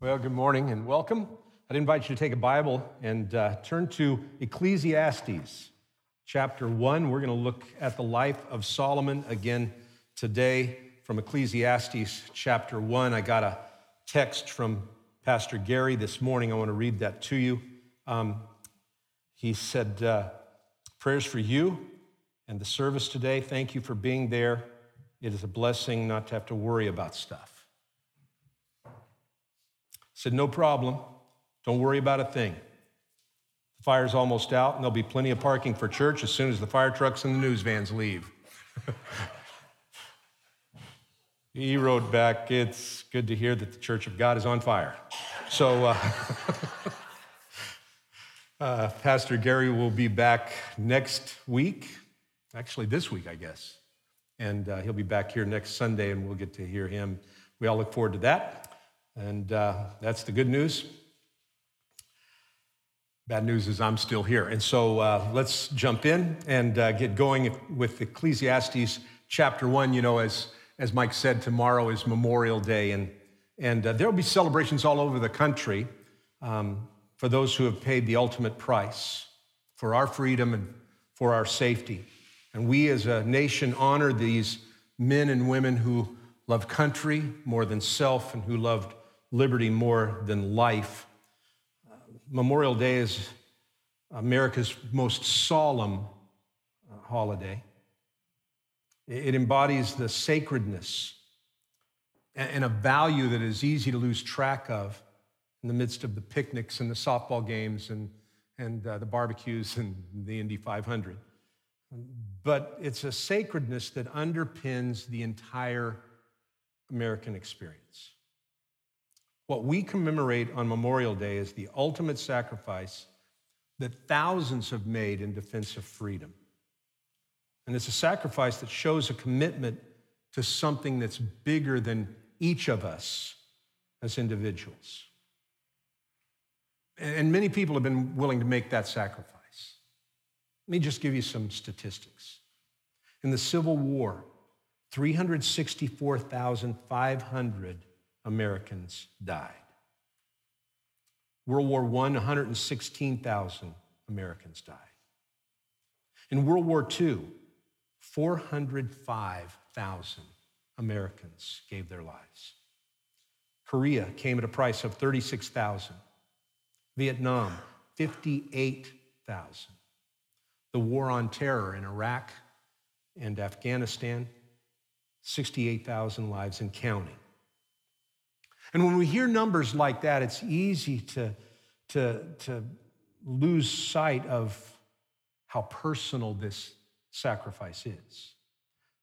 Well, good morning and welcome. I'd invite you to take a Bible and uh, turn to Ecclesiastes chapter 1. We're going to look at the life of Solomon again today from Ecclesiastes chapter 1. I got a text from Pastor Gary this morning. I want to read that to you. Um, he said, uh, Prayers for you and the service today. Thank you for being there. It is a blessing not to have to worry about stuff said, No problem. Don't worry about a thing. The fire's almost out, and there'll be plenty of parking for church as soon as the fire trucks and the news vans leave. he wrote back, It's good to hear that the church of God is on fire. So, uh, uh, Pastor Gary will be back next week, actually, this week, I guess. And uh, he'll be back here next Sunday, and we'll get to hear him. We all look forward to that. And uh, that's the good news. Bad news is I'm still here. And so uh, let's jump in and uh, get going with Ecclesiastes chapter one. You know, as, as Mike said, tomorrow is Memorial Day, and, and uh, there will be celebrations all over the country um, for those who have paid the ultimate price for our freedom and for our safety. And we as a nation honor these men and women who loved country more than self and who loved liberty more than life. Memorial Day is America's most solemn uh, holiday. It embodies the sacredness and a value that is easy to lose track of in the midst of the picnics and the softball games and, and uh, the barbecues and the Indy 500. But it's a sacredness that underpins the entire American experience. What we commemorate on Memorial Day is the ultimate sacrifice that thousands have made in defense of freedom. And it's a sacrifice that shows a commitment to something that's bigger than each of us as individuals. And many people have been willing to make that sacrifice. Let me just give you some statistics. In the Civil War, 364,500 Americans died. World War I, 116,000 Americans died. In World War II, 405,000 Americans gave their lives. Korea came at a price of 36,000. Vietnam, 58,000. The war on terror in Iraq and Afghanistan, 68,000 lives and counting. And when we hear numbers like that, it's easy to, to, to lose sight of how personal this sacrifice is.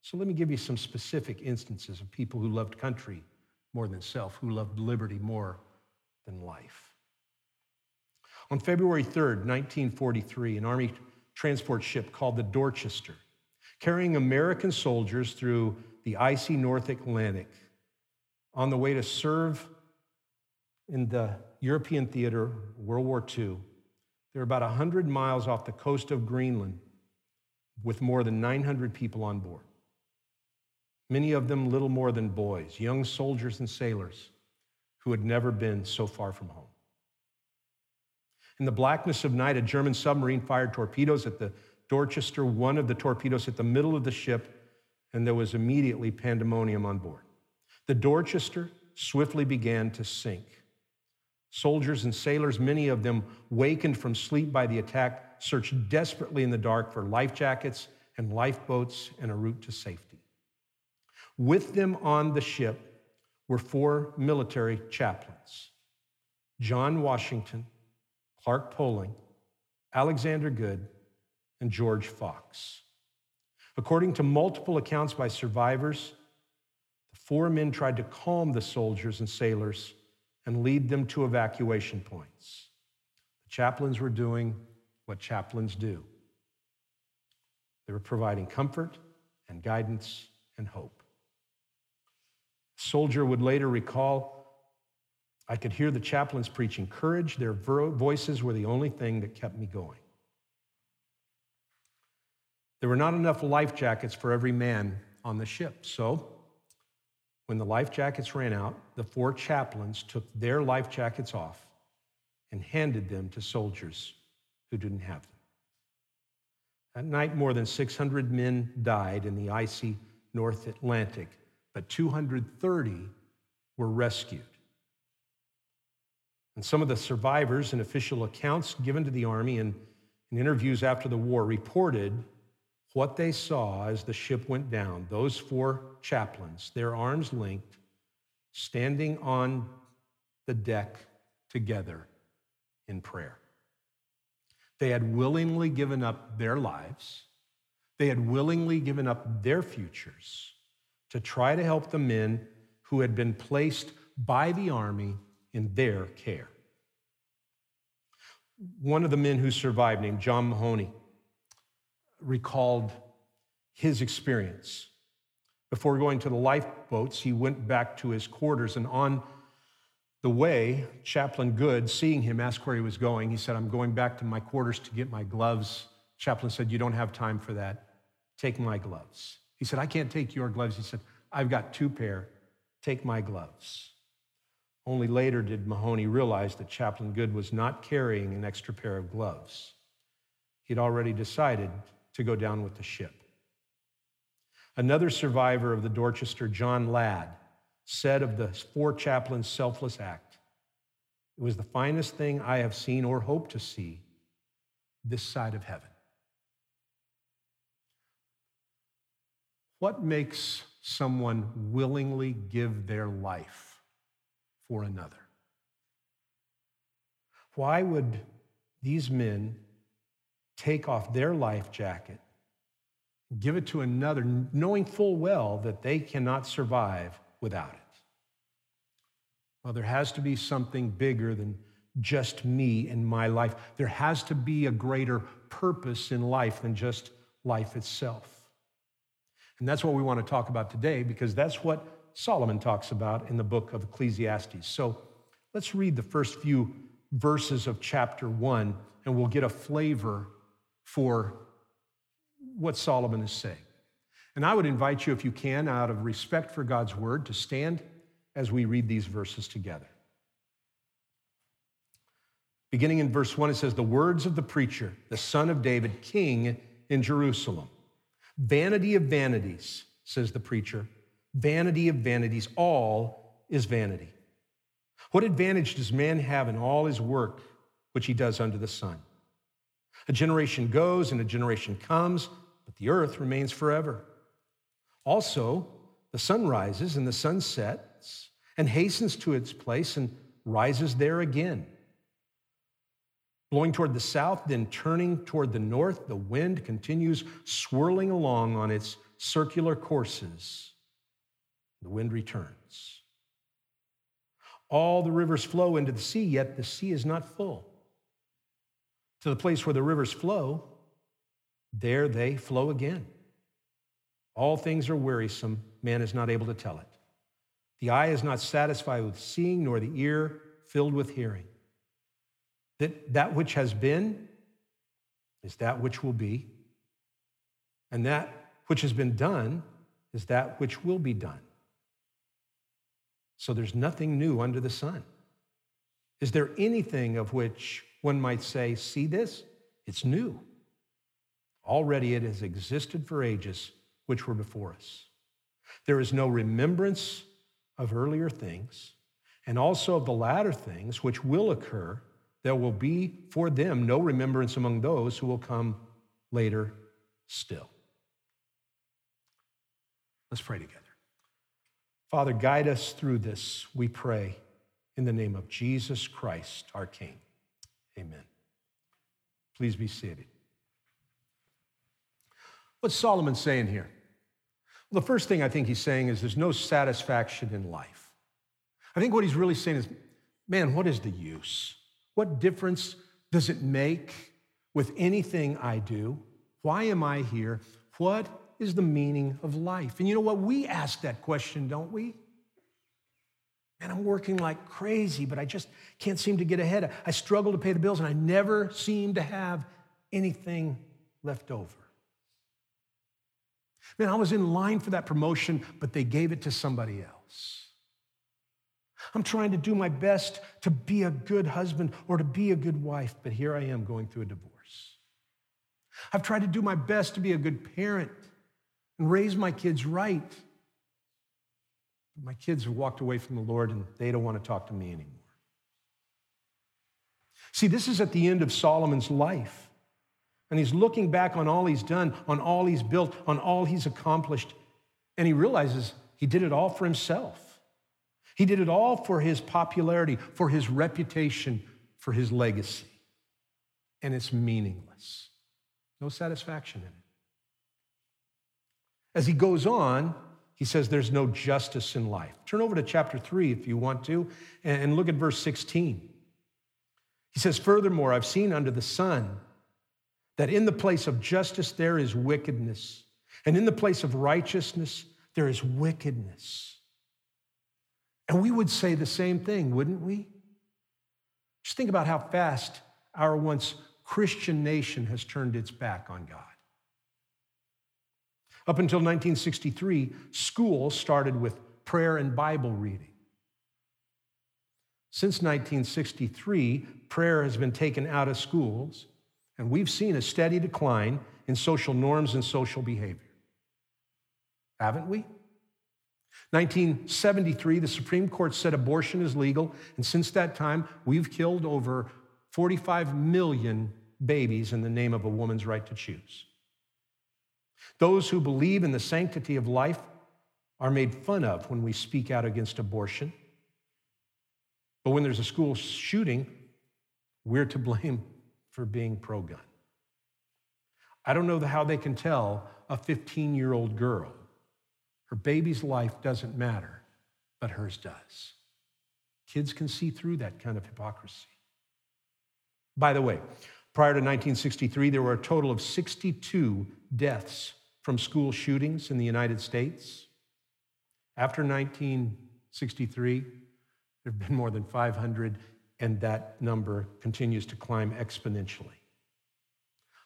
So let me give you some specific instances of people who loved country more than self, who loved liberty more than life. On February 3rd, 1943, an Army transport ship called the Dorchester, carrying American soldiers through the icy North Atlantic, on the way to serve in the European theater, World War II. They're about 100 miles off the coast of Greenland with more than 900 people on board. Many of them little more than boys, young soldiers and sailors who had never been so far from home. In the blackness of night, a German submarine fired torpedoes at the Dorchester. One of the torpedoes hit the middle of the ship, and there was immediately pandemonium on board. The Dorchester swiftly began to sink. Soldiers and sailors, many of them wakened from sleep by the attack, searched desperately in the dark for life jackets and lifeboats and a route to safety. With them on the ship were four military chaplains John Washington, Clark Poling, Alexander Goode, and George Fox. According to multiple accounts by survivors, Four men tried to calm the soldiers and sailors and lead them to evacuation points. The chaplains were doing what chaplains do they were providing comfort and guidance and hope. A soldier would later recall I could hear the chaplains preaching courage. Their voices were the only thing that kept me going. There were not enough life jackets for every man on the ship, so When the life jackets ran out, the four chaplains took their life jackets off and handed them to soldiers who didn't have them. That night, more than 600 men died in the icy North Atlantic, but 230 were rescued. And some of the survivors in official accounts given to the Army and in interviews after the war reported what they saw as the ship went down. Those four chaplains, their arms linked, standing on the deck together in prayer. They had willingly given up their lives, they had willingly given up their futures to try to help the men who had been placed by the army in their care. One of the men who survived, named John Mahoney, recalled his experience. Before going to the lifeboats, he went back to his quarters, and on the way, Chaplain Goode, seeing him, asked where he was going. He said, I'm going back to my quarters to get my gloves. Chaplain said, You don't have time for that. Take my gloves. He said, I can't take your gloves. He said, I've got two pair. Take my gloves. Only later did Mahoney realize that Chaplain Goode was not carrying an extra pair of gloves. He'd already decided to go down with the ship. Another survivor of the Dorchester, John Ladd, said of the four chaplains' selfless act, It was the finest thing I have seen or hope to see this side of heaven. What makes someone willingly give their life for another? Why would these men take off their life jacket, give it to another, knowing full well that they cannot survive without it? Well, there has to be something bigger than just me and my life. There has to be a greater purpose in life than just life itself. And that's what we want to talk about today because that's what Solomon talks about in the book of Ecclesiastes. So let's read the first few verses of chapter one and we'll get a flavor for what Solomon is saying. And I would invite you, if you can, out of respect for God's word, to stand as we read these verses together. Beginning in verse 1, it says, The words of the preacher, the son of David, king in Jerusalem. Vanity of vanities, says the preacher. Vanity of vanities. All is vanity. What advantage does man have in all his work which he does under the sun? A generation goes and a generation comes, but the earth remains forever. Also, the sun rises and the sun sets and hastens to its place and rises there again. Blowing toward the south, then turning toward the north, the wind continues swirling along on its circular courses. The wind returns. All the rivers flow into the sea, yet the sea is not full. To the place where the rivers flow, there they flow again. All things are wearisome, man is not able to tell it. The eye is not satisfied with seeing, nor the ear filled with hearing. That, that which has been is that which will be, and that which has been done is that which will be done. So there's nothing new under the sun. Is there anything of which one might say, see this? It's new. Already it has existed for ages which were before us. There is no remembrance of earlier things, and also of the latter things which will occur there will be for them no remembrance among those who will come later still. Let's pray together. Father, guide us through this, we pray, in the name of Jesus Christ, our King. Amen. Please be seated. What's Solomon saying here? Well, the first thing I think he's saying is there's no satisfaction in life. I think what he's really saying is, man, what is the use? What difference does it make with anything I do? Why am I here? What is the meaning of life? And you know what? We ask that question, don't we? And I'm working like crazy, but I just can't seem to get ahead. I struggle to pay the bills, and I never seem to have anything left over. Man, I was in line for that promotion, but they gave it to somebody else. I'm trying to do my best to be a good husband or to be a good wife, but here I am going through a divorce. I've tried to do my best to be a good parent and raise my kids right. My kids have walked away from the Lord and they don't want to talk to me anymore. See, this is at the end of Solomon's life. And he's looking back on all he's done, on all he's built, on all he's accomplished. And he realizes he did it all for himself. He did it all for his popularity, for his reputation, for his legacy. And it's meaningless. No satisfaction in it. As he goes on, he says there's no justice in life. Turn over to chapter 3 if you want to, and look at verse 16. He says, Furthermore, I've seen under the sun that in the place of justice there is wickedness, and in the place of righteousness there is wickedness. And we would say the same thing, wouldn't we? Just think about how fast our once Christian nation has turned its back on God. Up until 1963, school started with prayer and Bible reading. Since 1963, prayer has been taken out of schools, and we've seen a steady decline in social norms and social behavior. Haven't we? 1973, the Supreme Court said abortion is legal, and since that time, we've killed over 45 million babies in the name of a woman's right to choose. Those who believe in the sanctity of life are made fun of when we speak out against abortion. But when there's a school shooting, we're to blame for being pro gun. I don't know how they can tell a 15 year old girl her baby's life doesn't matter, but hers does. Kids can see through that kind of hypocrisy. By the way, prior to 1963, there were a total of 62 deaths from school shootings in the United States. After 1963, there have been more than 500, and that number continues to climb exponentially.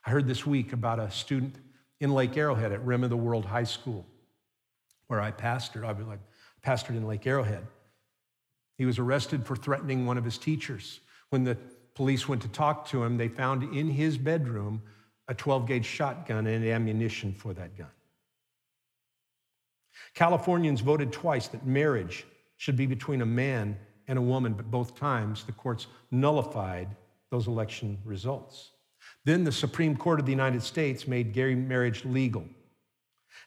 I heard this week about a student in Lake Arrowhead at Rim of the World High School where I pastored. I was like pastored in Lake Arrowhead. He was arrested for threatening one of his teachers. When the police went to talk to him, they found in his bedroom a 12 gauge shotgun and ammunition for that gun. Californians voted twice that marriage should be between a man and a woman, but both times the courts nullified those election results. Then the Supreme Court of the United States made gay marriage legal.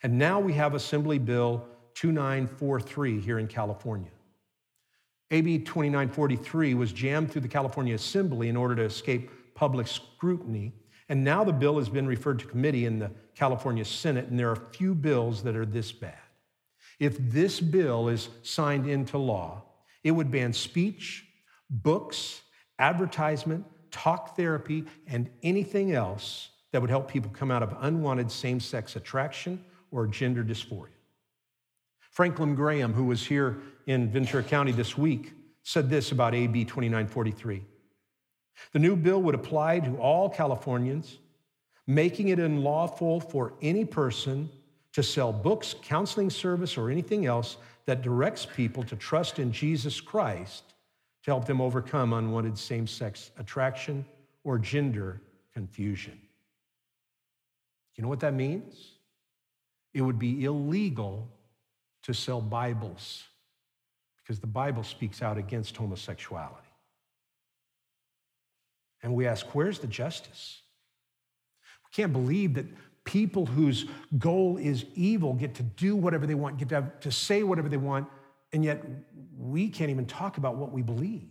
And now we have Assembly Bill 2943 here in California. AB 2943 was jammed through the California Assembly in order to escape public scrutiny. And now the bill has been referred to committee in the California Senate, and there are few bills that are this bad. If this bill is signed into law, it would ban speech, books, advertisement, talk therapy, and anything else that would help people come out of unwanted same sex attraction or gender dysphoria. Franklin Graham, who was here in Ventura County this week, said this about AB 2943. The new bill would apply to all Californians, making it unlawful for any person to sell books, counseling service, or anything else that directs people to trust in Jesus Christ to help them overcome unwanted same sex attraction or gender confusion. You know what that means? it would be illegal to sell Bibles because the Bible speaks out against homosexuality. And we ask, where's the justice? We can't believe that people whose goal is evil get to do whatever they want, get to, have, to say whatever they want, and yet we can't even talk about what we believe.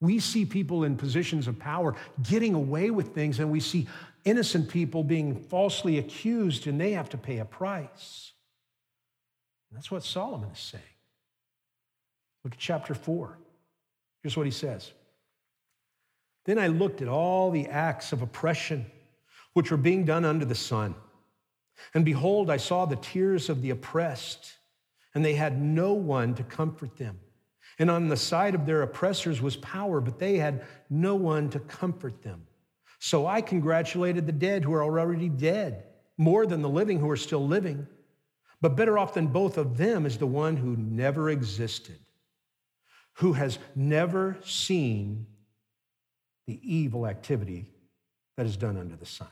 We see people in positions of power getting away with things, and we see innocent people being falsely accused, and they have to pay a price. And that's what Solomon is saying. Look at chapter 4. Here's what he says Then I looked at all the acts of oppression which were being done under the sun. And behold, I saw the tears of the oppressed, and they had no one to comfort them. And on the side of their oppressors was power, but they had no one to comfort them. So I congratulated the dead who are already dead, more than the living who are still living, But better off than both of them is the one who never existed, who has never seen the evil activity that is done under the sun.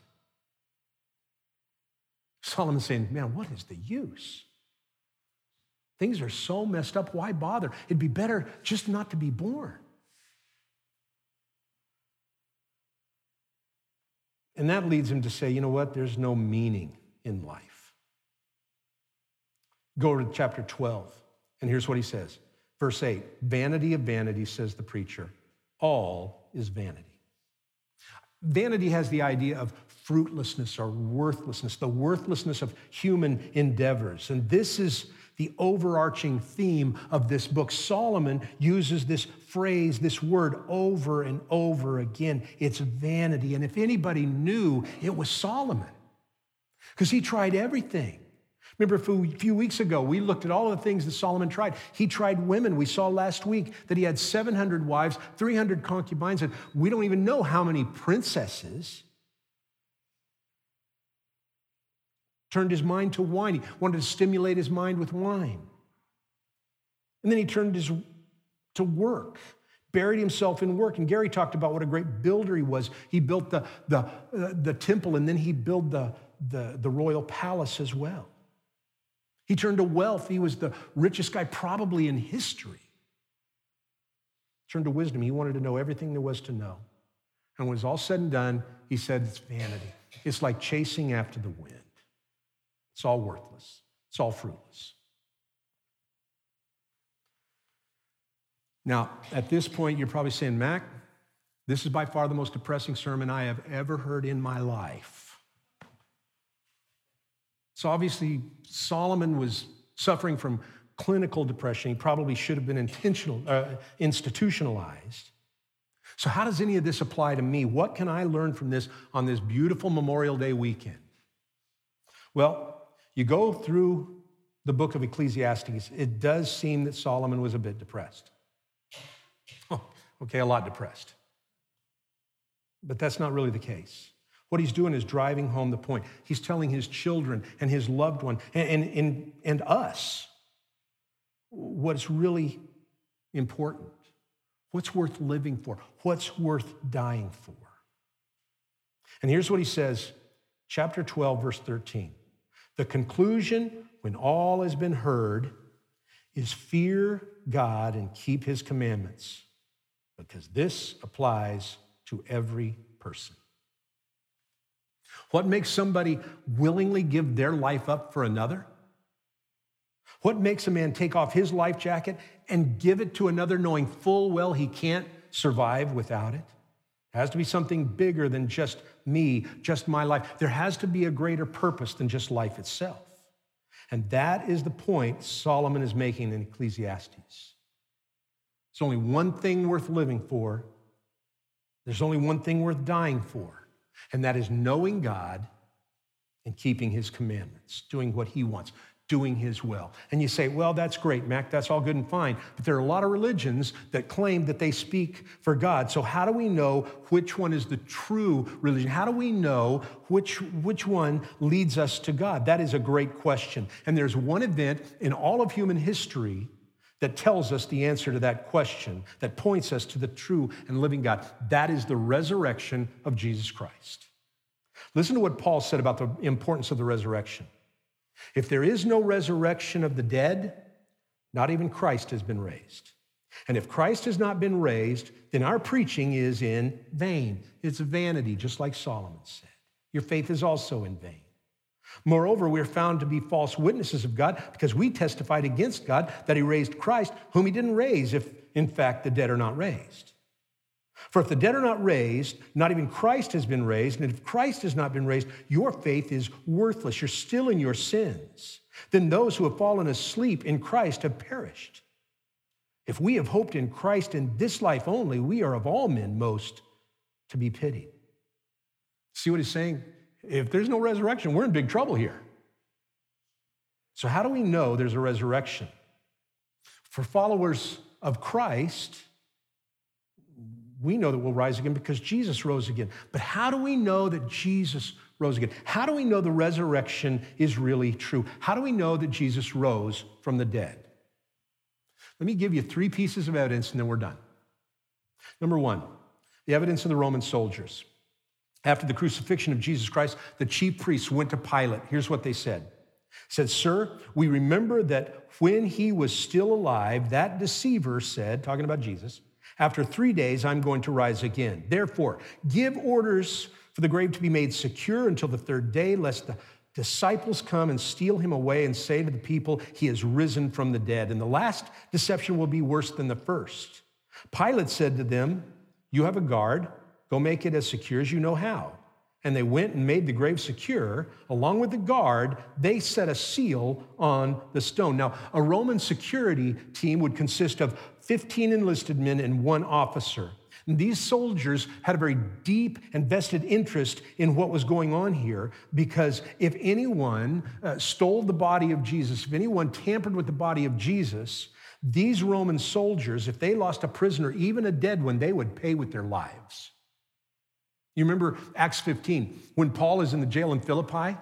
Solomon's saying, Man, what is the use? Things are so messed up. Why bother? It'd be better just not to be born. And that leads him to say, you know what? There's no meaning in life. Go to chapter 12, and here's what he says. Verse 8 Vanity of vanity, says the preacher, all is vanity. Vanity has the idea of fruitlessness or worthlessness, the worthlessness of human endeavors. And this is the overarching theme of this book. Solomon uses this phrase, this word over and over again. It's vanity. And if anybody knew, it was Solomon because he tried everything. Remember, a few weeks ago, we looked at all the things that Solomon tried. He tried women. We saw last week that he had 700 wives, 300 concubines, and we don't even know how many princesses. turned his mind to wine. He wanted to stimulate his mind with wine. And then he turned his to work, buried himself in work. And Gary talked about what a great builder he was. He built the, the, uh, the temple and then he built the, the, the royal palace as well. He turned to wealth. He was the richest guy probably in history. He Turned to wisdom. He wanted to know everything there was to know. And when it was all said and done, he said, It's vanity. It's like chasing after the wind. It's all worthless, it's all fruitless. Now, at this point, you're probably saying, Mac, this is by far the most depressing sermon I have ever heard in my life. So obviously, Solomon was suffering from clinical depression. He probably should have been intentional, uh, institutionalized. So, how does any of this apply to me? What can I learn from this on this beautiful Memorial Day weekend? Well, you go through the book of Ecclesiastes, it does seem that Solomon was a bit depressed. Okay, a lot depressed. But that's not really the case. What he's doing is driving home the point. He's telling his children and his loved one and, and, and us what's really important, what's worth living for, what's worth dying for. And here's what he says, chapter 12, verse 13. The conclusion, when all has been heard, is fear God and keep his commandments, because this applies to every person. What makes somebody willingly give their life up for another? What makes a man take off his life jacket and give it to another knowing full well he can't survive without it? It has to be something bigger than just me, just my life. There has to be a greater purpose than just life itself. And that is the point Solomon is making in Ecclesiastes. There's only one thing worth living for, there's only one thing worth dying for, and that is knowing God and keeping his commandments, doing what he wants doing his will. And you say, well, that's great, Mac, that's all good and fine. But there are a lot of religions that claim that they speak for God. So how do we know which one is the true religion? How do we know which, which one leads us to God? That is a great question. And there's one event in all of human history that tells us the answer to that question, that points us to the true and living God. That is the resurrection of Jesus Christ. Listen to what Paul said about the importance of the resurrection. If there is no resurrection of the dead, not even Christ has been raised. And if Christ has not been raised, then our preaching is in vain. It's vanity, just like Solomon said. Your faith is also in vain. Moreover, we're found to be false witnesses of God because we testified against God that he raised Christ, whom he didn't raise, if in fact the dead are not raised. For if the dead are not raised, not even Christ has been raised, and if Christ has not been raised, your faith is worthless. You're still in your sins. Then those who have fallen asleep in Christ have perished. If we have hoped in Christ in this life only, we are of all men most to be pitied. See what he's saying? If there's no resurrection, we're in big trouble here. So, how do we know there's a resurrection? For followers of Christ, we know that we'll rise again because Jesus rose again. But how do we know that Jesus rose again. How do we know the resurrection is really true? How do we know that Jesus rose from the dead? Let me give you three pieces of evidence and then we're done. Number one, the evidence of the Roman soldiers. After the crucifixion of Jesus Christ, the chief priests went to Pilate. Here's what they said. Said, Sir, we remember that when he was still alive, that deceiver said, talking about Jesus, after three days, I'm going to rise again. Therefore, give orders for the grave to be made secure until the third day, lest the disciples come and steal him away and say to the people, He has risen from the dead. And the last deception will be worse than the first. Pilate said to them, You have a guard, go make it as secure as you know how. And they went and made the grave secure. Along with the guard, they set a seal on the stone. Now, a Roman security team would consist of 15 enlisted men and one officer. And these soldiers had a very deep and vested interest in what was going on here because if anyone uh, stole the body of Jesus, if anyone tampered with the body of Jesus, these Roman soldiers, if they lost a prisoner, even a dead one, they would pay with their lives. You remember Acts 15 when Paul is in the jail in Philippi?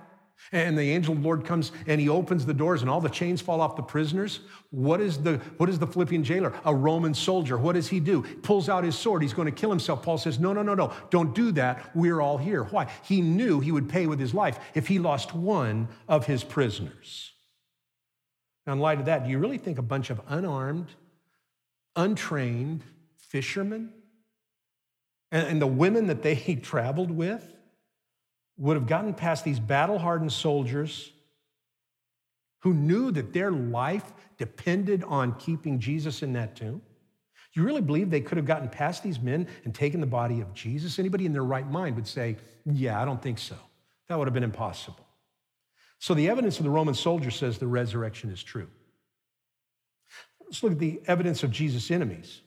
And the angel of the Lord comes and he opens the doors and all the chains fall off the prisoners. What is the, what is the Philippian jailer? A Roman soldier. What does he do? Pulls out his sword. He's going to kill himself. Paul says, No, no, no, no. Don't do that. We're all here. Why? He knew he would pay with his life if he lost one of his prisoners. Now, in light of that, do you really think a bunch of unarmed, untrained fishermen and, and the women that they traveled with would have gotten past these battle hardened soldiers who knew that their life depended on keeping Jesus in that tomb? You really believe they could have gotten past these men and taken the body of Jesus? Anybody in their right mind would say, Yeah, I don't think so. That would have been impossible. So the evidence of the Roman soldier says the resurrection is true. Let's look at the evidence of Jesus' enemies.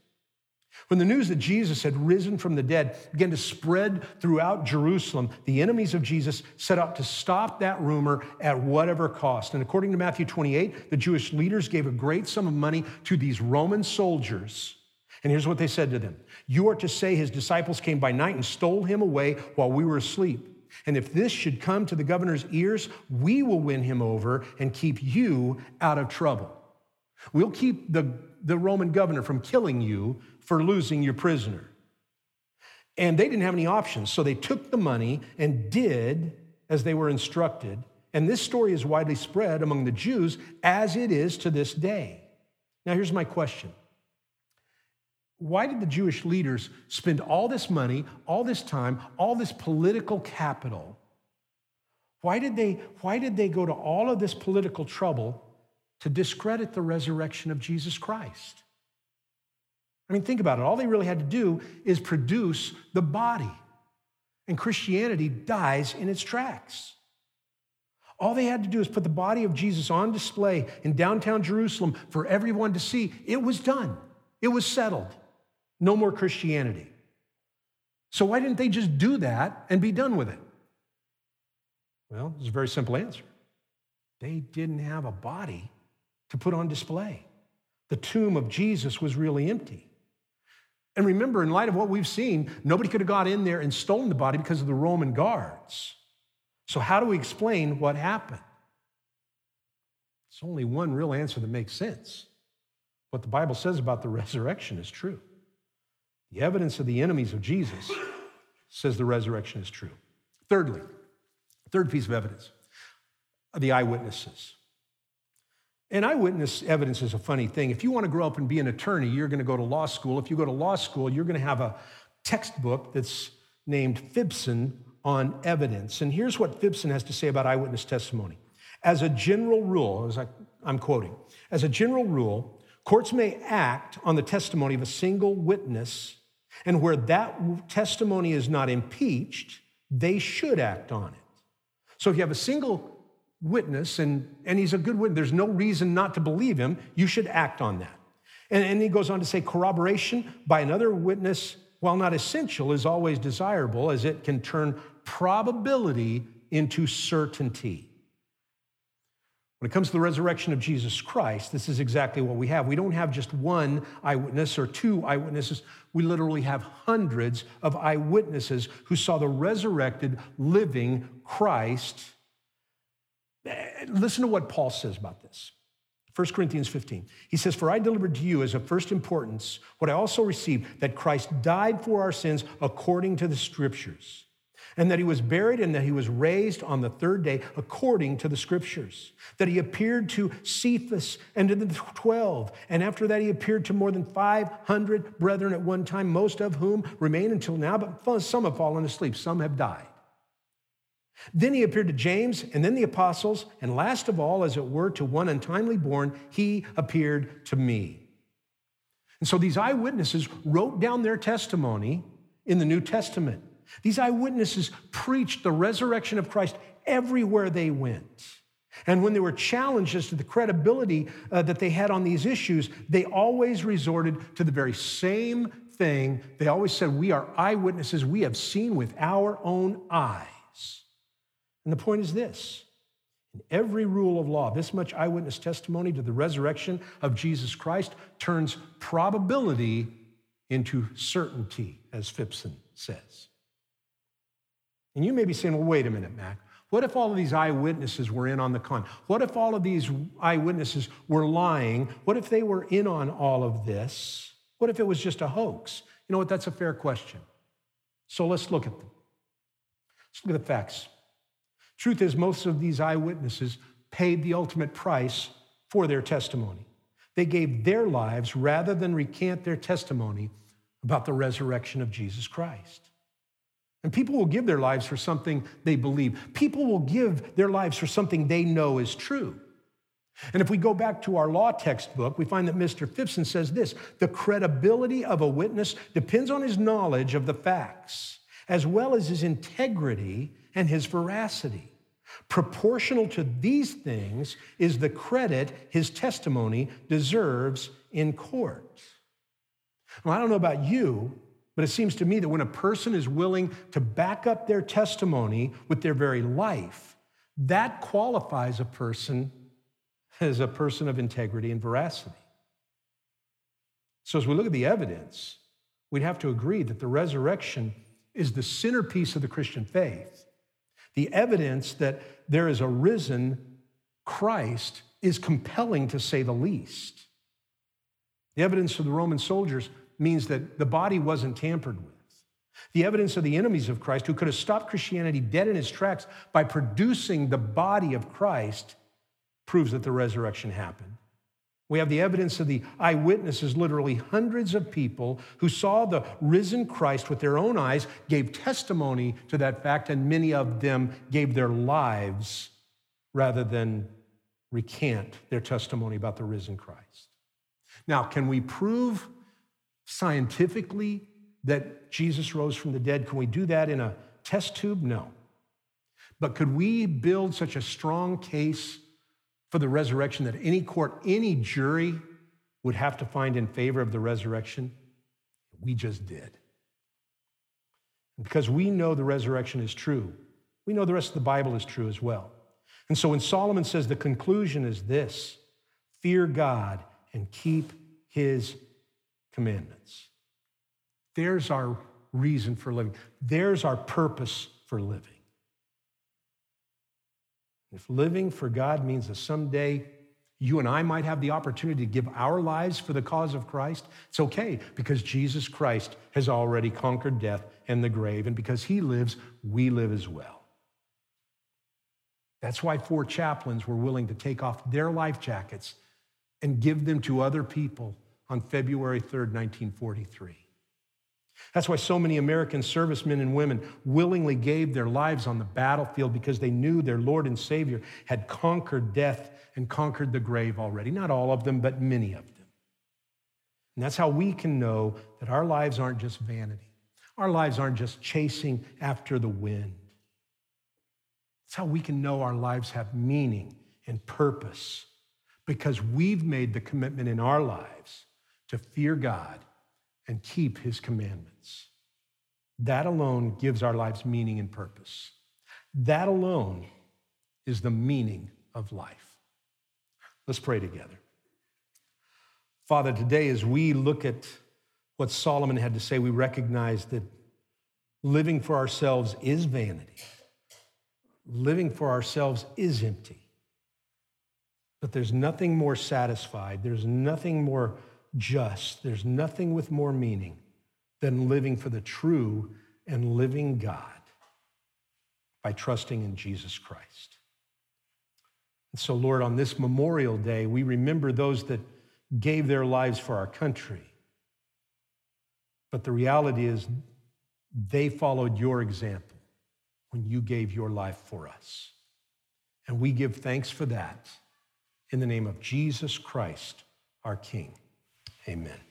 When the news that Jesus had risen from the dead began to spread throughout Jerusalem, the enemies of Jesus set out to stop that rumor at whatever cost. And according to Matthew 28, the Jewish leaders gave a great sum of money to these Roman soldiers. And here's what they said to them You are to say his disciples came by night and stole him away while we were asleep. And if this should come to the governor's ears, we will win him over and keep you out of trouble. We'll keep the, the Roman governor from killing you for losing your prisoner. And they didn't have any options, so they took the money and did as they were instructed. And this story is widely spread among the Jews as it is to this day. Now, here's my question Why did the Jewish leaders spend all this money, all this time, all this political capital? Why did they, why did they go to all of this political trouble to discredit the resurrection of Jesus Christ? I mean, think about it. All they really had to do is produce the body, and Christianity dies in its tracks. All they had to do is put the body of Jesus on display in downtown Jerusalem for everyone to see. It was done, it was settled. No more Christianity. So, why didn't they just do that and be done with it? Well, there's a very simple answer. They didn't have a body to put on display. The tomb of Jesus was really empty. And remember, in light of what we've seen, nobody could have got in there and stolen the body because of the Roman guards. So, how do we explain what happened? It's only one real answer that makes sense. What the Bible says about the resurrection is true. The evidence of the enemies of Jesus says the resurrection is true. Thirdly, third piece of evidence the eyewitnesses. And eyewitness evidence is a funny thing. If you want to grow up and be an attorney, you're going to go to law school. If you go to law school, you're going to have a textbook that's named Phipson on evidence. And here's what Phipson has to say about eyewitness testimony. As a general rule, as I, I'm quoting, as a general rule, courts may act on the testimony of a single witness, and where that testimony is not impeached, they should act on it. So if you have a single witness, and, and he's a good witness. There's no reason not to believe him. You should act on that. And, and he goes on to say corroboration by another witness, while not essential, is always desirable as it can turn probability into certainty. When it comes to the resurrection of Jesus Christ, this is exactly what we have. We don't have just one eyewitness or two eyewitnesses. We literally have hundreds of eyewitnesses who saw the resurrected, living Christ. Listen to what Paul says about this. 1 Corinthians 15. He says, For I delivered to you as of first importance what I also received that Christ died for our sins according to the scriptures and that he was buried and that he was raised on the third day according to the scriptures. That he appeared to Cephas and to the 12. And after that, he appeared to more than 500 brethren at one time, most of whom remain until now, but some have fallen asleep, some have died. Then he appeared to James and then the apostles, and last of all, as it were, to one untimely born, he appeared to me. And so these eyewitnesses wrote down their testimony in the New Testament. These eyewitnesses preached the resurrection of Christ everywhere they went. And when they were challenged as to the credibility uh, that they had on these issues, they always resorted to the very same thing. They always said, We are eyewitnesses. We have seen with our own eyes. And the point is this in every rule of law, this much eyewitness testimony to the resurrection of Jesus Christ turns probability into certainty, as Phipson says. And you may be saying, well, wait a minute, Mac. What if all of these eyewitnesses were in on the con? What if all of these eyewitnesses were lying? What if they were in on all of this? What if it was just a hoax? You know what? That's a fair question. So let's look at them. Let's look at the facts. Truth is, most of these eyewitnesses paid the ultimate price for their testimony. They gave their lives rather than recant their testimony about the resurrection of Jesus Christ. And people will give their lives for something they believe. People will give their lives for something they know is true. And if we go back to our law textbook, we find that Mr. Phipson says this the credibility of a witness depends on his knowledge of the facts, as well as his integrity and his veracity. Proportional to these things is the credit his testimony deserves in court. Well, I don't know about you, but it seems to me that when a person is willing to back up their testimony with their very life, that qualifies a person as a person of integrity and veracity. So, as we look at the evidence, we'd have to agree that the resurrection is the centerpiece of the Christian faith. The evidence that there is a risen Christ is compelling to say the least. The evidence of the Roman soldiers means that the body wasn't tampered with. The evidence of the enemies of Christ, who could have stopped Christianity dead in its tracks by producing the body of Christ, proves that the resurrection happened. We have the evidence of the eyewitnesses, literally hundreds of people who saw the risen Christ with their own eyes, gave testimony to that fact, and many of them gave their lives rather than recant their testimony about the risen Christ. Now, can we prove scientifically that Jesus rose from the dead? Can we do that in a test tube? No. But could we build such a strong case for the resurrection that any court, any jury would have to find in favor of the resurrection? We just did. Because we know the resurrection is true, we know the rest of the Bible is true as well. And so when Solomon says the conclusion is this fear God and keep his commandments. There's our reason for living, there's our purpose for living. If living for God means that someday you and I might have the opportunity to give our lives for the cause of Christ, it's okay because Jesus Christ has already conquered death and the grave, and because he lives, we live as well. That's why four chaplains were willing to take off their life jackets and give them to other people on February 3rd, 1943. That's why so many American servicemen and women willingly gave their lives on the battlefield because they knew their Lord and Savior had conquered death and conquered the grave already. Not all of them, but many of them. And that's how we can know that our lives aren't just vanity. Our lives aren't just chasing after the wind. That's how we can know our lives have meaning and purpose because we've made the commitment in our lives to fear God and keep his commandments. That alone gives our lives meaning and purpose. That alone is the meaning of life. Let's pray together. Father, today as we look at what Solomon had to say, we recognize that living for ourselves is vanity. Living for ourselves is empty. But there's nothing more satisfied, there's nothing more just, there's nothing with more meaning than living for the true and living God by trusting in Jesus Christ. And so, Lord, on this Memorial Day, we remember those that gave their lives for our country. But the reality is, they followed your example when you gave your life for us. And we give thanks for that in the name of Jesus Christ, our King. Amen.